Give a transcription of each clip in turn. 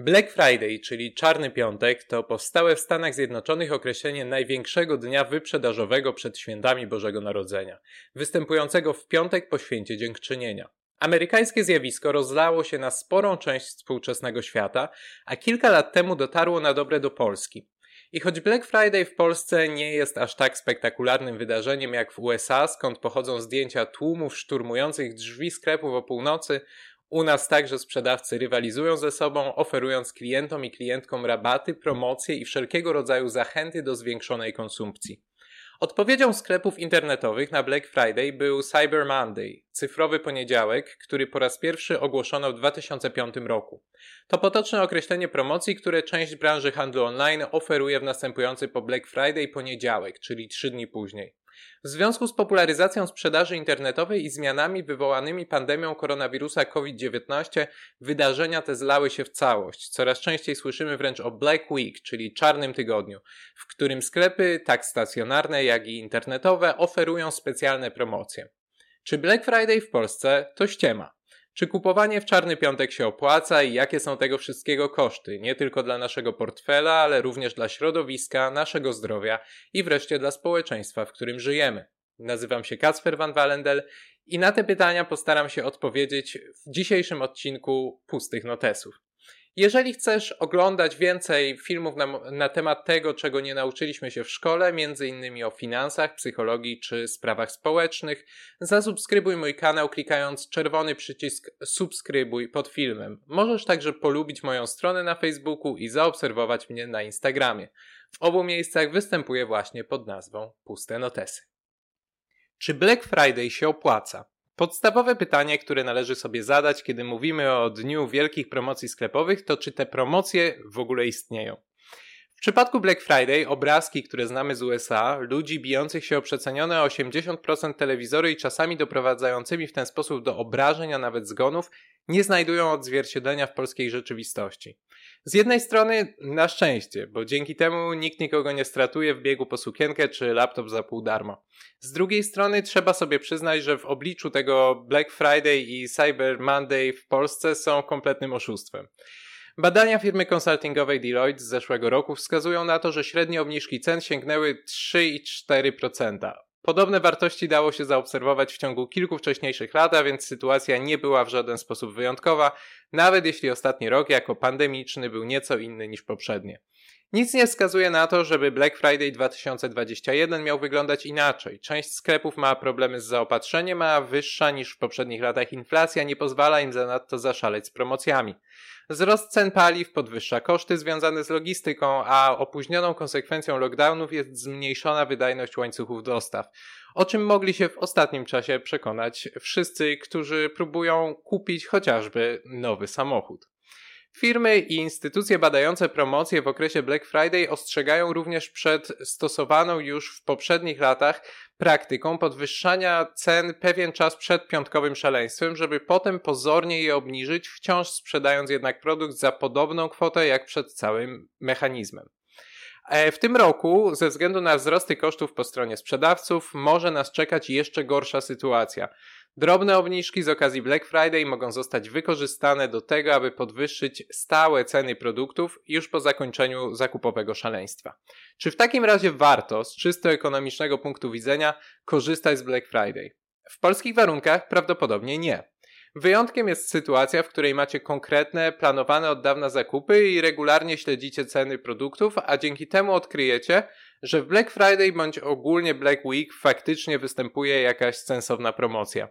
Black Friday, czyli Czarny Piątek, to powstałe w Stanach Zjednoczonych określenie największego dnia wyprzedażowego przed świętami Bożego Narodzenia, występującego w piątek po święcie dziękczynienia. Amerykańskie zjawisko rozlało się na sporą część współczesnego świata, a kilka lat temu dotarło na dobre do Polski. I choć Black Friday w Polsce nie jest aż tak spektakularnym wydarzeniem jak w USA, skąd pochodzą zdjęcia tłumów szturmujących drzwi sklepów o północy, u nas także sprzedawcy rywalizują ze sobą, oferując klientom i klientkom rabaty, promocje i wszelkiego rodzaju zachęty do zwiększonej konsumpcji. Odpowiedzią sklepów internetowych na Black Friday był Cyber Monday, cyfrowy poniedziałek, który po raz pierwszy ogłoszono w 2005 roku. To potoczne określenie promocji, które część branży handlu online oferuje w następujący po Black Friday poniedziałek, czyli trzy dni później. W związku z popularyzacją sprzedaży internetowej i zmianami wywołanymi pandemią koronawirusa COVID-19, wydarzenia te zlały się w całość. Coraz częściej słyszymy wręcz o Black Week, czyli czarnym tygodniu, w którym sklepy, tak stacjonarne jak i internetowe, oferują specjalne promocje. Czy Black Friday w Polsce to ściema? Czy kupowanie w czarny piątek się opłaca i jakie są tego wszystkiego koszty, nie tylko dla naszego portfela, ale również dla środowiska, naszego zdrowia i wreszcie dla społeczeństwa, w którym żyjemy? Nazywam się Kacper van Walendel i na te pytania postaram się odpowiedzieć w dzisiejszym odcinku Pustych Notesów. Jeżeli chcesz oglądać więcej filmów na, na, temat tego, czego nie nauczyliśmy się w szkole, między innymi o finansach, psychologii czy sprawach społecznych, zasubskrybuj mój kanał klikając czerwony przycisk subskrybuj pod filmem. Możesz także polubić moją stronę na Facebooku i zaobserwować mnie na Instagramie. W obu miejscach występuję właśnie pod nazwą Puste Notesy. Czy Black Friday się opłaca? Podstawowe pytanie, które należy sobie zadać, kiedy mówimy o dniu wielkich promocji sklepowych, to czy te promocje w ogóle istnieją. W przypadku Black Friday obrazki, które znamy z USA, ludzi bijących się o przecenione 80% telewizory i czasami doprowadzającymi w ten sposób do obrażeń, a nawet zgonów, nie znajdują odzwierciedlenia w polskiej rzeczywistości. Z jednej strony na szczęście, bo dzięki temu nikt nikogo nie stratuje w biegu po sukienkę czy laptop za pół darmo. Z drugiej strony trzeba sobie przyznać, że w obliczu tego Black Friday i Cyber Monday w Polsce są kompletnym oszustwem. Badania firmy konsultingowej Deloitte z zeszłego roku wskazują na to, że średnie obniżki cen sięgnęły 3,4%. Podobne wartości dało się zaobserwować w ciągu kilku wcześniejszych lat, a więc sytuacja nie była w żaden sposób wyjątkowa, nawet jeśli ostatni rok jako pandemiczny był nieco inny niż poprzednie. Nic nie wskazuje na to, żeby Black Friday 2021 miał wyglądać inaczej. Część sklepów ma problemy z zaopatrzeniem, a wyższa niż w poprzednich latach inflacja nie pozwala im zanadto zaszaleć z promocjami. Wzrost cen paliw podwyższa koszty związane z logistyką, a opóźnioną konsekwencją lockdownów jest zmniejszona wydajność łańcuchów dostaw, o czym mogli się w ostatnim czasie przekonać wszyscy, którzy próbują kupić chociażby nowy samochód. Firmy i instytucje badające promocje w okresie Black Friday ostrzegają również przed stosowaną już w poprzednich latach praktyką podwyższania cen pewien czas przed piątkowym szaleństwem, żeby potem pozornie je obniżyć, wciąż sprzedając jednak produkt za podobną kwotę jak przed całym mechanizmem. E, w tym roku, ze względu na wzrosty kosztów po stronie sprzedawców, może nas czekać jeszcze gorsza sytuacja. Drobne obniżki z okazji Black Friday mogą zostać wykorzystane do tego, aby podwyższyć stałe ceny produktów już po zakończeniu zakupowego szaleństwa. Czy w takim razie warto, z czysto ekonomicznego punktu widzenia, korzystać z Black Friday? W polskich warunkach prawdopodobnie nie. Wyjątkiem jest sytuacja, w której macie konkretne, planowane od dawna zakupy i regularnie śledzicie ceny produktów, a dzięki temu odkryjecie, że w Black Friday bądź ogólnie Black Week faktycznie występuje jakaś sensowna promocja.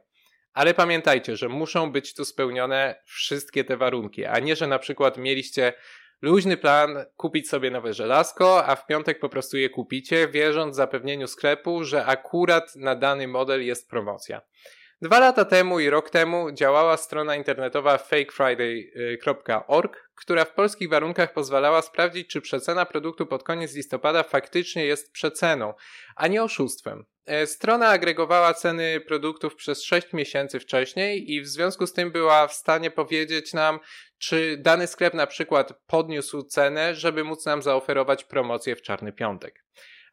Ale pamiętajcie, że muszą być tu spełnione wszystkie te warunki, a nie, że na przykład mieliście luźny plan kupić sobie nowe żelazko, a w piątek po prostu je kupicie, wierząc zapewnieniu sklepu, że akurat na dany model jest promocja. Dwa lata temu i rok temu działała strona internetowa fakefriday.org, która w polskich warunkach pozwalała sprawdzić, czy przecena produktu pod koniec listopada faktycznie jest przeceną, a nie oszustwem. E, strona agregowała ceny produktów przez 6 miesięcy wcześniej i w związku z tym była w stanie powiedzieć nam, czy dany sklep na przykład podniósł cenę, żeby móc nam zaoferować promocję w czarny piątek.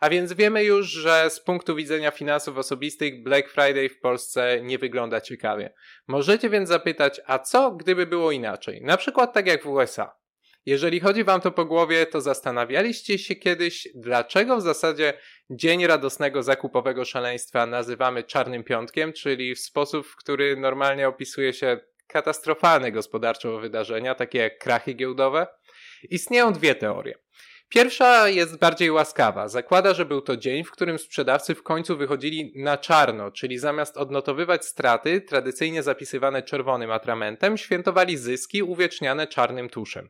A więc wiemy już, że z punktu widzenia finansów osobistych Black Friday w Polsce nie wygląda ciekawie. Możecie więc zapytać, a co gdyby było inaczej? Na przykład tak jak w USA. Jeżeli chodzi wam to po głowie, to zastanawialiście się kiedyś, dlaczego w zasadzie dzień radosnego zakupowego szaleństwa nazywamy czarnym piątkiem, czyli w sposób, w który normalnie opisuje się katastrofalne gospodarczo wydarzenia, takie jak krachy giełdowe? Istnieją dwie teorie. Pierwsza jest bardziej łaskawa. Zakłada, że był to dzień, w którym sprzedawcy w końcu wychodzili na czarno, czyli zamiast odnotowywać straty, tradycyjnie zapisywane czerwonym atramentem, świętowali zyski uwieczniane czarnym tuszem.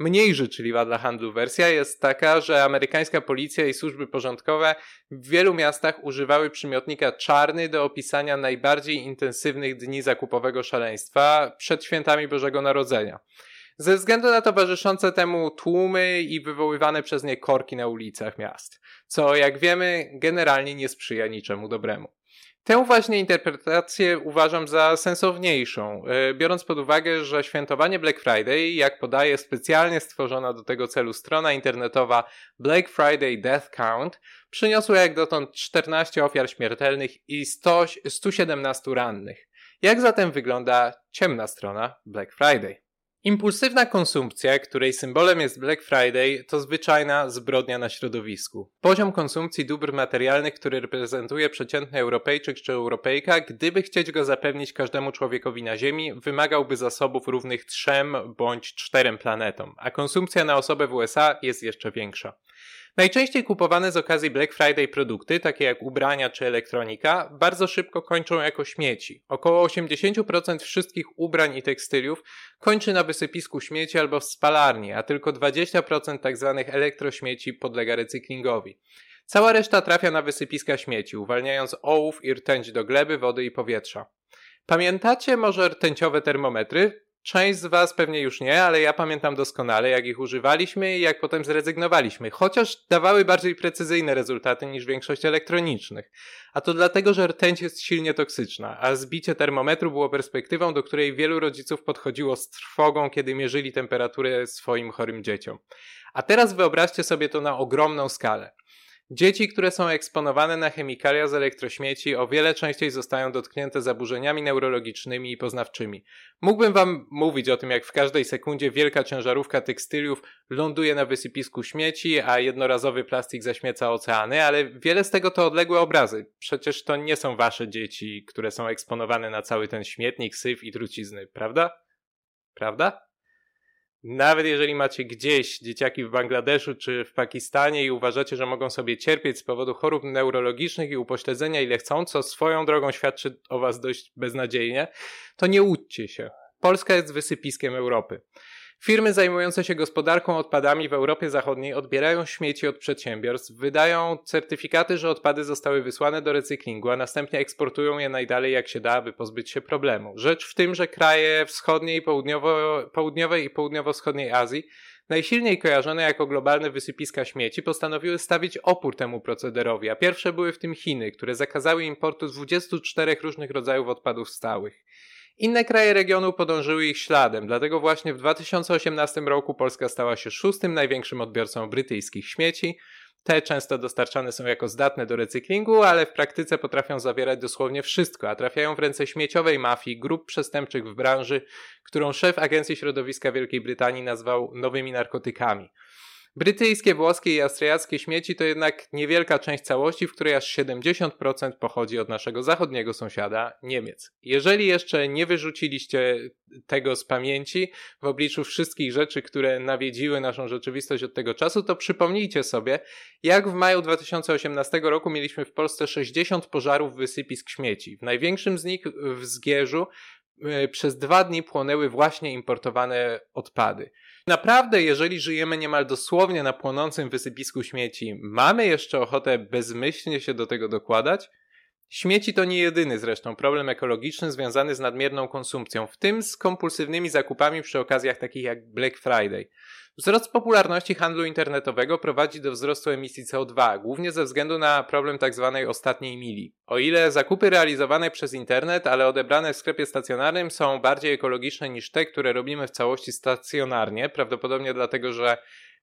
Mniej życzliwa dla handlu wersja jest taka, że amerykańska policja i służby porządkowe w wielu miastach używały przymiotnika czarny do opisania najbardziej intensywnych dni zakupowego szaleństwa przed świętami Bożego Narodzenia. Ze względu na towarzyszące temu tłumy i wywoływane przez nie korki na ulicach miast, co jak wiemy generalnie nie sprzyja niczemu dobremu. Tę właśnie interpretację uważam za sensowniejszą, e, biorąc pod uwagę, że świętowanie Black Friday, jak podaje specjalnie stworzona do tego celu strona internetowa Black Friday Death Count, przyniosło jak dotąd 14 ofiar śmiertelnych i 100, 117 rannych. Jak zatem wygląda ciemna strona Black Friday? Impulsywna konsumpcja, której symbolem jest Black Friday, to zwyczajna zbrodnia na środowisku. Poziom konsumpcji dóbr materialnych, który reprezentuje przeciętny Europejczyk czy Europejka, gdyby chcieć go zapewnić każdemu człowiekowi na Ziemi, wymagałby zasobów równych trzem bądź czterem planetom, a konsumpcja na osobę w USA jest jeszcze większa. Najczęściej kupowane z okazji Black Friday produkty, takie jak ubrania czy elektronika, bardzo szybko kończą jako śmieci. Około 80% wszystkich ubrań i tekstyliów kończy na wysypisku śmieci albo w spalarni, a tylko 20% tzw. Tak elektrośmieci podlega recyklingowi. Cała reszta trafia na wysypiska śmieci, uwalniając ołów i rtęć do gleby, wody i powietrza. Pamiętacie może rtęciowe termometry? Część z Was pewnie już nie, ale ja pamiętam doskonale, jak ich używaliśmy i jak potem zrezygnowaliśmy, chociaż dawały bardziej precyzyjne rezultaty niż większość elektronicznych. A to dlatego, że rtęć jest silnie toksyczna, a zbicie termometru było perspektywą, do której wielu rodziców podchodziło z trwogą, kiedy mierzyli temperaturę swoim chorym dzieciom. A teraz wyobraźcie sobie to na ogromną skalę. Dzieci, które są eksponowane na chemikalia z elektrośmieci, o wiele częściej zostają dotknięte zaburzeniami neurologicznymi i poznawczymi. Mógłbym Wam mówić o tym, jak w każdej sekundzie wielka ciężarówka tekstyliów ląduje na wysypisku śmieci, a jednorazowy plastik zaśmieca oceany, ale wiele z tego to odległe obrazy. Przecież to nie są Wasze dzieci, które są eksponowane na cały ten śmietnik, syf i trucizny, prawda? Prawda? Nawet jeżeli macie gdzieś dzieciaki w Bangladeszu czy w Pakistanie i uważacie, że mogą sobie cierpieć z powodu chorób neurologicznych i upośledzenia ile chcą, co swoją drogą świadczy o was dość beznadziejnie, to nie łudźcie się. Polska jest wysypiskiem Europy. Firmy zajmujące się gospodarką odpadami w Europie Zachodniej odbierają śmieci od przedsiębiorstw, wydają certyfikaty, że odpady zostały wysłane do recyklingu, a następnie eksportują je najdalej jak się da, aby pozbyć się problemu. Rzecz w tym, że kraje wschodniej, południowo, południowej i południowo-wschodniej Azji najsilniej kojarzone jako globalne wysypiska śmieci, postanowiły stawić opór temu procederowi, a pierwsze były w tym Chiny, które zakazały importu 24 różnych rodzajów odpadów stałych. Inne kraje regionu podążyły ich śladem, dlatego właśnie w 2018 roku Polska stała się szóstym największym odbiorcą brytyjskich śmieci. Te często dostarczane są jako zdatne do recyklingu, ale w praktyce potrafią zawierać dosłownie wszystko, a trafiają w ręce śmieciowej mafii, grup przestępczych w branży, którą szef Agencji Środowiska Wielkiej Brytanii nazwał nowymi narkotykami. Brytyjskie, włoskie i austriackie śmieci to jednak niewielka część całości, w której aż 70% pochodzi od naszego zachodniego sąsiada Niemiec. Jeżeli jeszcze nie wyrzuciliście tego z pamięci w obliczu wszystkich rzeczy, które nawiedziły naszą rzeczywistość od tego czasu, to przypomnijcie sobie, jak w maju 2018 roku mieliśmy w Polsce 60 pożarów wysypisk śmieci. W największym z nich w Zgierzu przez dwa dni płonęły właśnie importowane odpady. Naprawdę, jeżeli żyjemy niemal dosłownie na płonącym wysypisku śmieci, mamy jeszcze ochotę bezmyślnie się do tego dokładać? Śmieci to nie jedyny zresztą problem ekologiczny związany z nadmierną konsumpcją, w tym z kompulsywnymi zakupami przy okazjach takich jak Black Friday. Wzrost popularności handlu internetowego prowadzi do wzrostu emisji CO2, głównie ze względu na problem tzw. Tak ostatniej mili. O ile zakupy realizowane przez internet, ale odebrane w sklepie stacjonarnym są bardziej ekologiczne niż te, które robimy w całości stacjonarnie, prawdopodobnie dlatego, że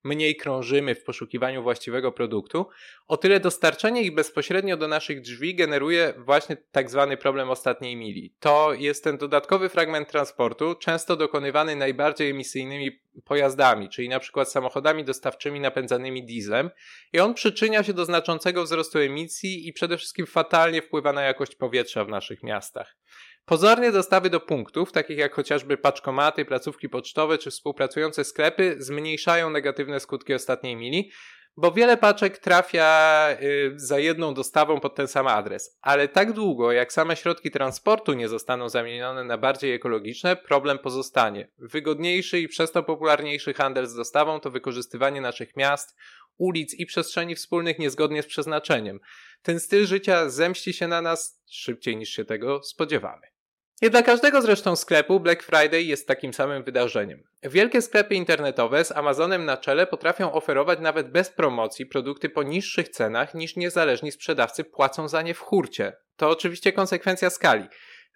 mniej krążymy w poszukiwaniu właściwego produktu, o tyle dostarczenie ich bezpośrednio do naszych drzwi generuje właśnie tak zwany problem ostatniej mili. To jest ten dodatkowy fragment transportu, często dokonywany najbardziej emisyjnymi pojazdami, czyli na przykład samochodami dostawczymi napędzanymi dieslem i on przyczynia się do znaczącego wzrostu emisji i przede wszystkim fatalnie wpływa na jakość powietrza w naszych miastach. Pozornie dostawy do punktów, takich jak chociażby paczkomaty, placówki pocztowe czy współpracujące sklepy, zmniejszają negatywne skutki ostatniej mili, bo wiele paczek trafia y, za jedną dostawą pod ten sam adres. Ale tak długo, jak same środki transportu nie zostaną zamienione na bardziej ekologiczne, problem pozostanie. Wygodniejszy i przez to popularniejszy handel z dostawą to wykorzystywanie naszych miast, ulic i przestrzeni wspólnych niezgodnie z przeznaczeniem. Ten styl życia zemści się na nas szybciej niż się tego spodziewamy. I dla każdego zresztą sklepu Black Friday jest takim samym wydarzeniem. Wielkie sklepy internetowe z Amazonem na czele potrafią oferować nawet bez promocji produkty po niższych cenach niż niezależni sprzedawcy płacą za nie w hurcie. To oczywiście konsekwencja skali.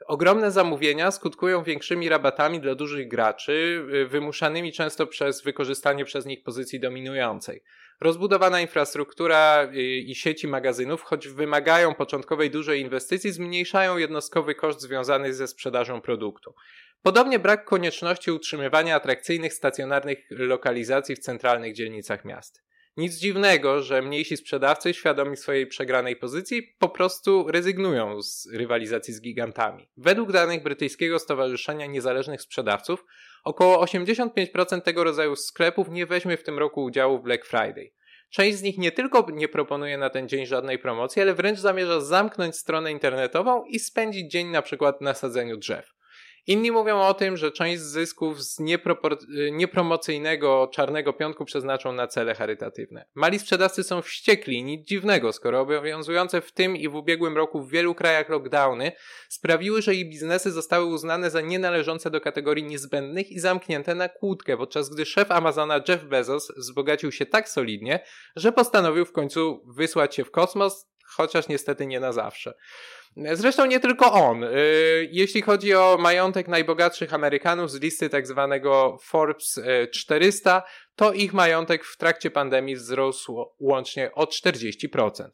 Ogromne zamówienia skutkują większymi rabatami dla dużych graczy, wymuszanymi często przez wykorzystanie przez nich pozycji dominującej. Rozbudowana infrastruktura y, i sieci magazynów, choć wymagają początkowej dużej inwestycji, zmniejszają jednostkowy koszt związany ze sprzedażą produktu. Podobnie brak konieczności utrzymywania atrakcyjnych stacjonarnych lokalizacji w centralnych dzielnicach miast. Nic dziwnego, że mniejsi sprzedawcy, świadomi swojej przegranej pozycji, po prostu rezygnują z rywalizacji z gigantami. Według danych brytyjskiego Stowarzyszenia Niezależnych Sprzedawców, około 85% tego rodzaju sklepów nie weźmie w tym roku udziału w Black Friday. Część z nich nie tylko nie proponuje na ten dzień żadnej promocji, ale wręcz zamierza zamknąć stronę internetową i spędzić dzień na przykład na sadzeniu drzew. Inni mówią o tym, że część zysków z niepromocyjnego czarnego piątku przeznaczą na cele charytatywne. Mali sprzedawcy są wściekli, nic dziwnego, skoro obowiązujące w tym i w ubiegłym roku w wielu krajach lockdowny sprawiły, że ich biznesy zostały uznane za nienależące do kategorii niezbędnych i zamknięte na kłódkę, podczas gdy szef Amazona Jeff Bezos wzbogacił się tak solidnie, że postanowił w końcu wysłać się w kosmos, chociaż niestety nie na zawsze. Zresztą nie tylko on. Y, jeśli chodzi o majątek najbogatszych Amerykanów z listy tak zwanego Forbes 400, y, to ich majątek w trakcie pandemii wzrósł łącznie o 40%.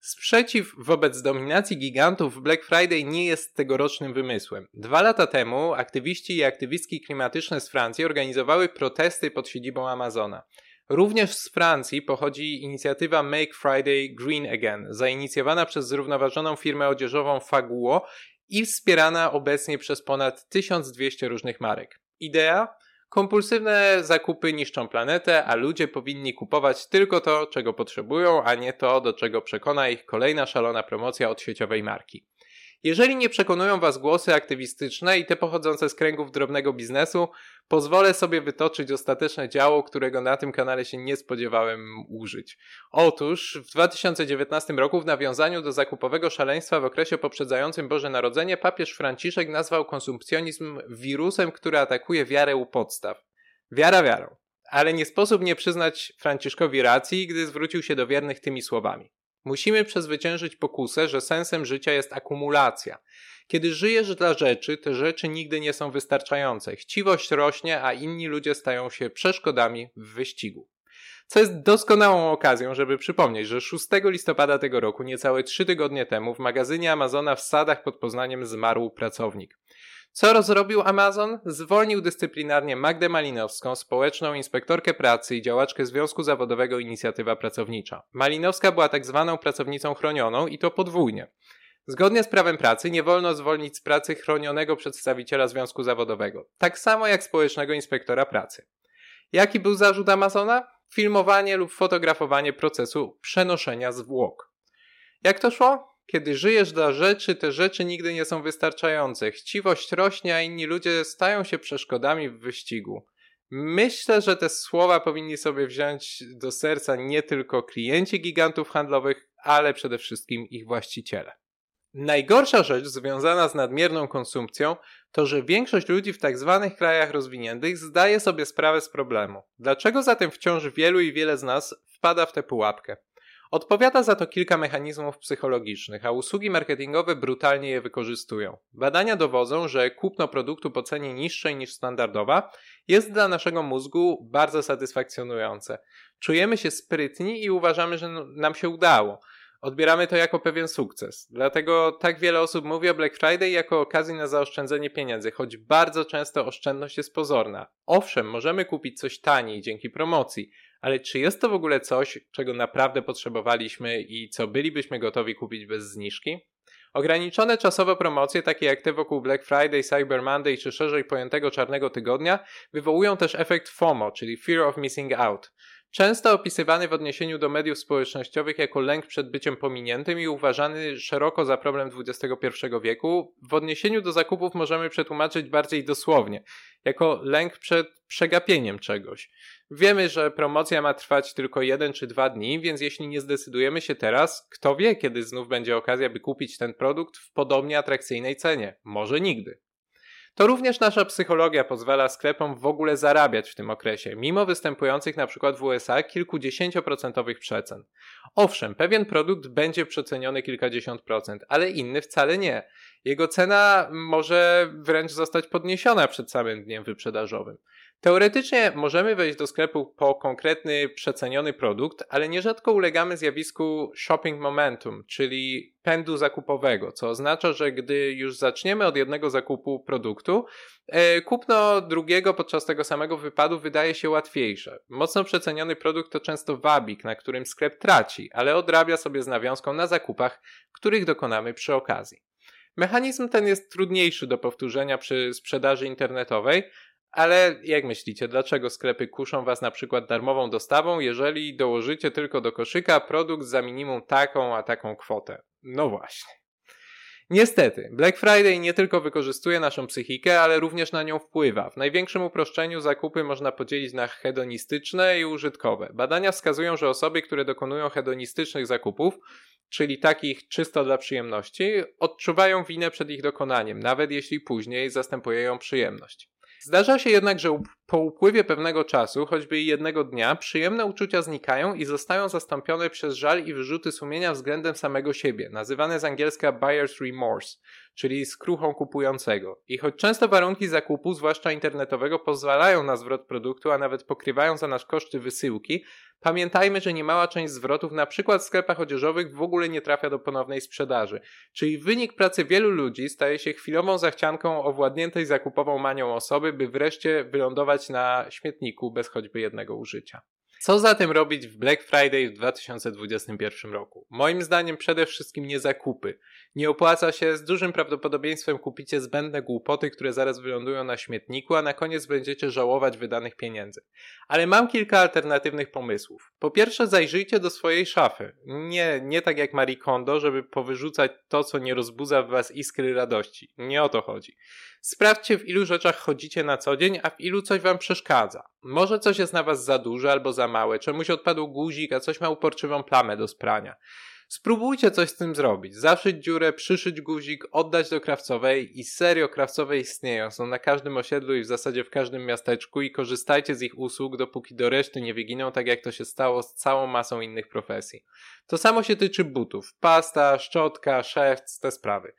Sprzeciw wobec dominacji gigantów Black Friday nie jest tegorocznym wymysłem. Dwa lata temu aktywiści i aktywistki klimatyczne z Francji organizowały protesty pod siedzibą Amazona. Również z Francji pochodzi inicjatywa Make Friday Green Again, zainicjowana przez zrównoważoną firmę odzieżową Faguo i wspierana obecnie przez ponad 1200 różnych marek. Idea? Kompulsywne zakupy niszczą planetę, a ludzie powinni kupować tylko to, czego potrzebują, a nie to, do czego przekona ich kolejna szalona promocja od sieciowej marki. Jeżeli nie przekonują Was głosy aktywistyczne i te pochodzące z kręgów drobnego biznesu, pozwolę sobie wytoczyć ostateczne działo, którego na tym kanale się nie spodziewałem użyć. Otóż w 2019 roku w nawiązaniu do zakupowego szaleństwa w okresie poprzedzającym Boże Narodzenie papież Franciszek nazwał konsumpcjonizm wirusem, który atakuje wiarę u podstaw. Wiara wiarą. Ale nie sposób nie przyznać Franciszkowi racji, gdy zwrócił się do wiernych tymi słowami. Musimy przezwyciężyć pokusę, że sensem życia jest akumulacja. Kiedy żyjesz dla rzeczy, te rzeczy nigdy nie są wystarczające. Chciwość rośnie, a inni ludzie stają się przeszkodami w wyścigu. Co jest doskonałą okazją, żeby przypomnieć, że 6 listopada tego roku, niecałe 3 tygodnie temu, w magazynie Amazona w Sadach pod Poznaniem zmarł pracownik. Co rozrobił Amazon? Zwolnił dyscyplinarnie Magdę Malinowską, społeczną inspektorkę pracy i działaczkę Związku Zawodowego Inicjatywa Pracownicza. Malinowska była tak zwaną pracownicą chronioną i to podwójnie. Zgodnie z prawem pracy nie wolno zwolnić z pracy chronionego przedstawiciela związku zawodowego, tak samo jak społecznego inspektora pracy. Jaki był zarzut Amazona? Filmowanie lub fotografowanie procesu przenoszenia zwłok. Jak to szło? Kiedy żyjesz dla rzeczy, te rzeczy nigdy nie są wystarczające. Chciwość rośnie, a inni ludzie stają się przeszkodami w wyścigu. Myślę, że te słowa powinni sobie wziąć do serca nie tylko klienci gigantów handlowych, ale przede wszystkim ich właściciele. Najgorsza rzecz związana z nadmierną konsumpcją to, że większość ludzi w tak zwanych krajach rozwiniętych zdaje sobie sprawę z problemu. Dlaczego zatem wciąż wielu i wiele z nas wpada w tę pułapkę? Odpowiada za to kilka mechanizmów psychologicznych, a usługi marketingowe brutalnie je wykorzystują. Badania dowodzą, że kupno produktu po cenie niższej niż standardowa jest dla naszego mózgu bardzo satysfakcjonujące. Czujemy się sprytni i uważamy, że nam się udało. Odbieramy to jako pewien sukces. Dlatego tak wiele osób mówi o Black Friday jako okazji na zaoszczędzenie pieniędzy, choć bardzo często oszczędność jest pozorna. Owszem, możemy kupić coś taniej dzięki promocji, ale czy jest to w ogóle coś, czego naprawdę potrzebowaliśmy i co bylibyśmy gotowi kupić bez zniżki? Ograniczone czasowe promocje, takie jak te wokół Black Friday, Cyber Monday czy szerzej pojętego czarnego tygodnia, wywołują też efekt FOMO, czyli Fear of Missing Out. Często opisywany w odniesieniu do mediów społecznościowych jako lęk przed byciem pominiętym i uważany szeroko za problem XXI wieku, w odniesieniu do zakupów możemy przetłumaczyć bardziej dosłownie, jako lęk przed przegapieniem czegoś. Wiemy, że promocja ma trwać tylko jeden czy dwa dni, więc jeśli nie zdecydujemy się teraz, kto wie, kiedy znów będzie okazja, by kupić ten produkt w podobnie atrakcyjnej cenie? Może nigdy. To również nasza psychologia pozwala sklepom w ogóle zarabiać w tym okresie, mimo występujących przykład w USA kilkudziesięcioprocentowych przecen. Owszem, pewien produkt będzie przeceniony kilkadziesiąt procent, ale inny wcale nie. Jego cena może wręcz zostać podniesiona przed samym dniem wyprzedażowym. Teoretycznie możemy wejść do sklepu po konkretny przeceniony produkt, ale nierzadko ulegamy zjawisku shopping momentum, czyli pędu zakupowego, co oznacza, że gdy już zaczniemy od jednego zakupu produktu, e, kupno drugiego podczas tego samego wypadu wydaje się łatwiejsze. Mocno przeceniony produkt to często wabik, na którym sklep traci, ale odrabia sobie z nawiązką na zakupach, których dokonamy przy okazji. Mechanizm ten jest trudniejszy do powtórzenia przy sprzedaży internetowej, ale jak myślicie, dlaczego sklepy kuszą Was na przykład darmową dostawą, jeżeli dołożycie tylko do koszyka produkt za minimum taką a taką kwotę? No właśnie. Niestety, Black Friday nie tylko wykorzystuje naszą psychikę, ale również na nią wpływa. W największym uproszczeniu zakupy można podzielić na hedonistyczne i użytkowe. Badania wskazują, że osoby, które dokonują hedonistycznych zakupów, czyli takich czysto dla przyjemności, odczuwają winę przed ich dokonaniem, nawet jeśli później zastępuje ją przyjemność. Zdarza się jednak, że po upływie pewnego czasu, choćby i jednego dnia, przyjemne uczucia znikają i zostają zastąpione przez żal i wyrzuty sumienia względem samego siebie, nazywane z angielska buyer's remorse, czyli skruchą kupującego. I choć często warunki zakupu, zwłaszcza internetowego, pozwalają na zwrot produktu, a nawet pokrywają za nasz koszty wysyłki, pamiętajmy, że niemała część zwrotów, na przykład w sklepach odzieżowych, w ogóle nie trafia do ponownej sprzedaży. Czyli wynik pracy wielu ludzi staje się chwilową zachcianką owładniętej zakupową manią osoby, by wreszcie wylądować na śmietniku bez choćby jednego użycia. Co zatem robić w Black Friday w 2021 roku? Moim zdaniem przede wszystkim nie zakupy. Nie opłaca się, z dużym prawdopodobieństwem kupicie zbędne głupoty, które zaraz wylądują na śmietniku, a na koniec będziecie żałować wydanych pieniędzy. Ale mam kilka alternatywnych pomysłów. Po pierwsze zajrzyjcie do swojej szafy. Nie, nie tak jak Marie Kondo, żeby powyrzucać to, co nie rozbudza w was iskry radości. Nie o to chodzi. Sprawdźcie, w ilu rzeczach chodzicie na co dzień, a w ilu coś wam przeszkadza. Może coś jest na was za duże albo za małe, czemuś odpadł guzik, a coś ma uporczywą plamę do sprania. Spróbujcie coś z tym zrobić. Zaszyć dziurę, przyszyć guzik, oddać do krawcowej i serio krawcowe istnieją. Są na każdym osiedlu i w zasadzie w każdym miasteczku i korzystajcie z ich usług, dopóki do reszty nie wyginą, tak jak to się stało z całą masą innych profesji. To samo się tyczy butów. Pasta, szczotka, szewc, te sprawy.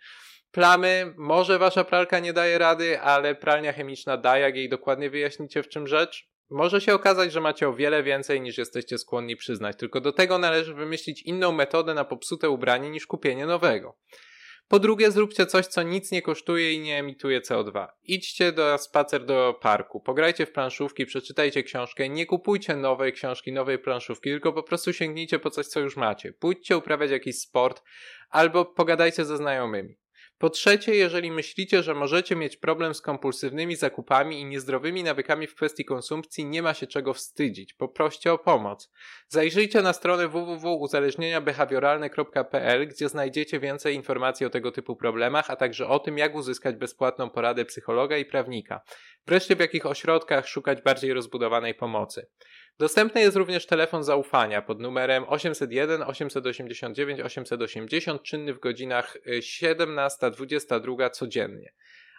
Plamy, może wasza pralka nie daje rady, ale pralnia chemiczna da, jak jej dokładnie wyjaśnicie w czym rzecz. Może się okazać, że macie o wiele więcej niż jesteście skłonni przyznać, tylko do tego należy wymyślić inną metodę na popsute ubranie niż kupienie nowego. Po drugie, zróbcie coś, co nic nie kosztuje i nie emituje CO2. Idźcie do spacer do parku, pograjcie w planszówki, przeczytajcie książkę, nie kupujcie nowej książki, nowej planszówki, tylko po prostu sięgnijcie po coś, co już macie. Pójdźcie uprawiać jakiś sport albo pogadajcie ze znajomymi. Po trzecie, jeżeli myślicie, że możecie mieć problem z kompulsywnymi zakupami i niezdrowymi nawykami w kwestii konsumpcji, nie ma się czego wstydzić. Poproście o pomoc. Zajrzyjcie na stronę www.uzależnieniabehawioralne.pl, gdzie znajdziecie więcej informacji o tego typu problemach, a także o tym, jak uzyskać bezpłatną poradę psychologa i prawnika. Wreszcie w jakich ośrodkach szukać bardziej rozbudowanej pomocy. Dostępny jest również telefon zaufania pod numerem 801 889 880 czynny w godzinach 17-22 y, codziennie.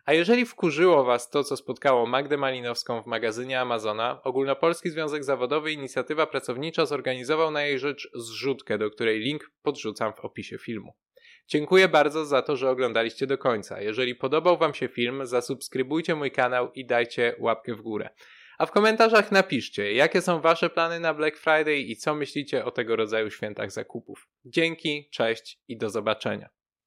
A jeżeli wkurzyło Was to, co spotkało Magdę Malinowską w magazynie Amazona, Ogólnopolski Związek Zawodowy Inicjatywa Pracownicza zorganizował na jej rzecz zrzutkę, do której link podrzucam w opisie filmu. Dziękuję bardzo za to, że oglądaliście do końca. Jeżeli podobał Wam się film, zasubskrybujcie mój kanał i dajcie łapkę w górę. A w komentarzach napiszcie, jakie są Wasze plany na Black Friday i co myślicie o tego rodzaju świętach zakupów. Dzięki, cześć i do zobaczenia.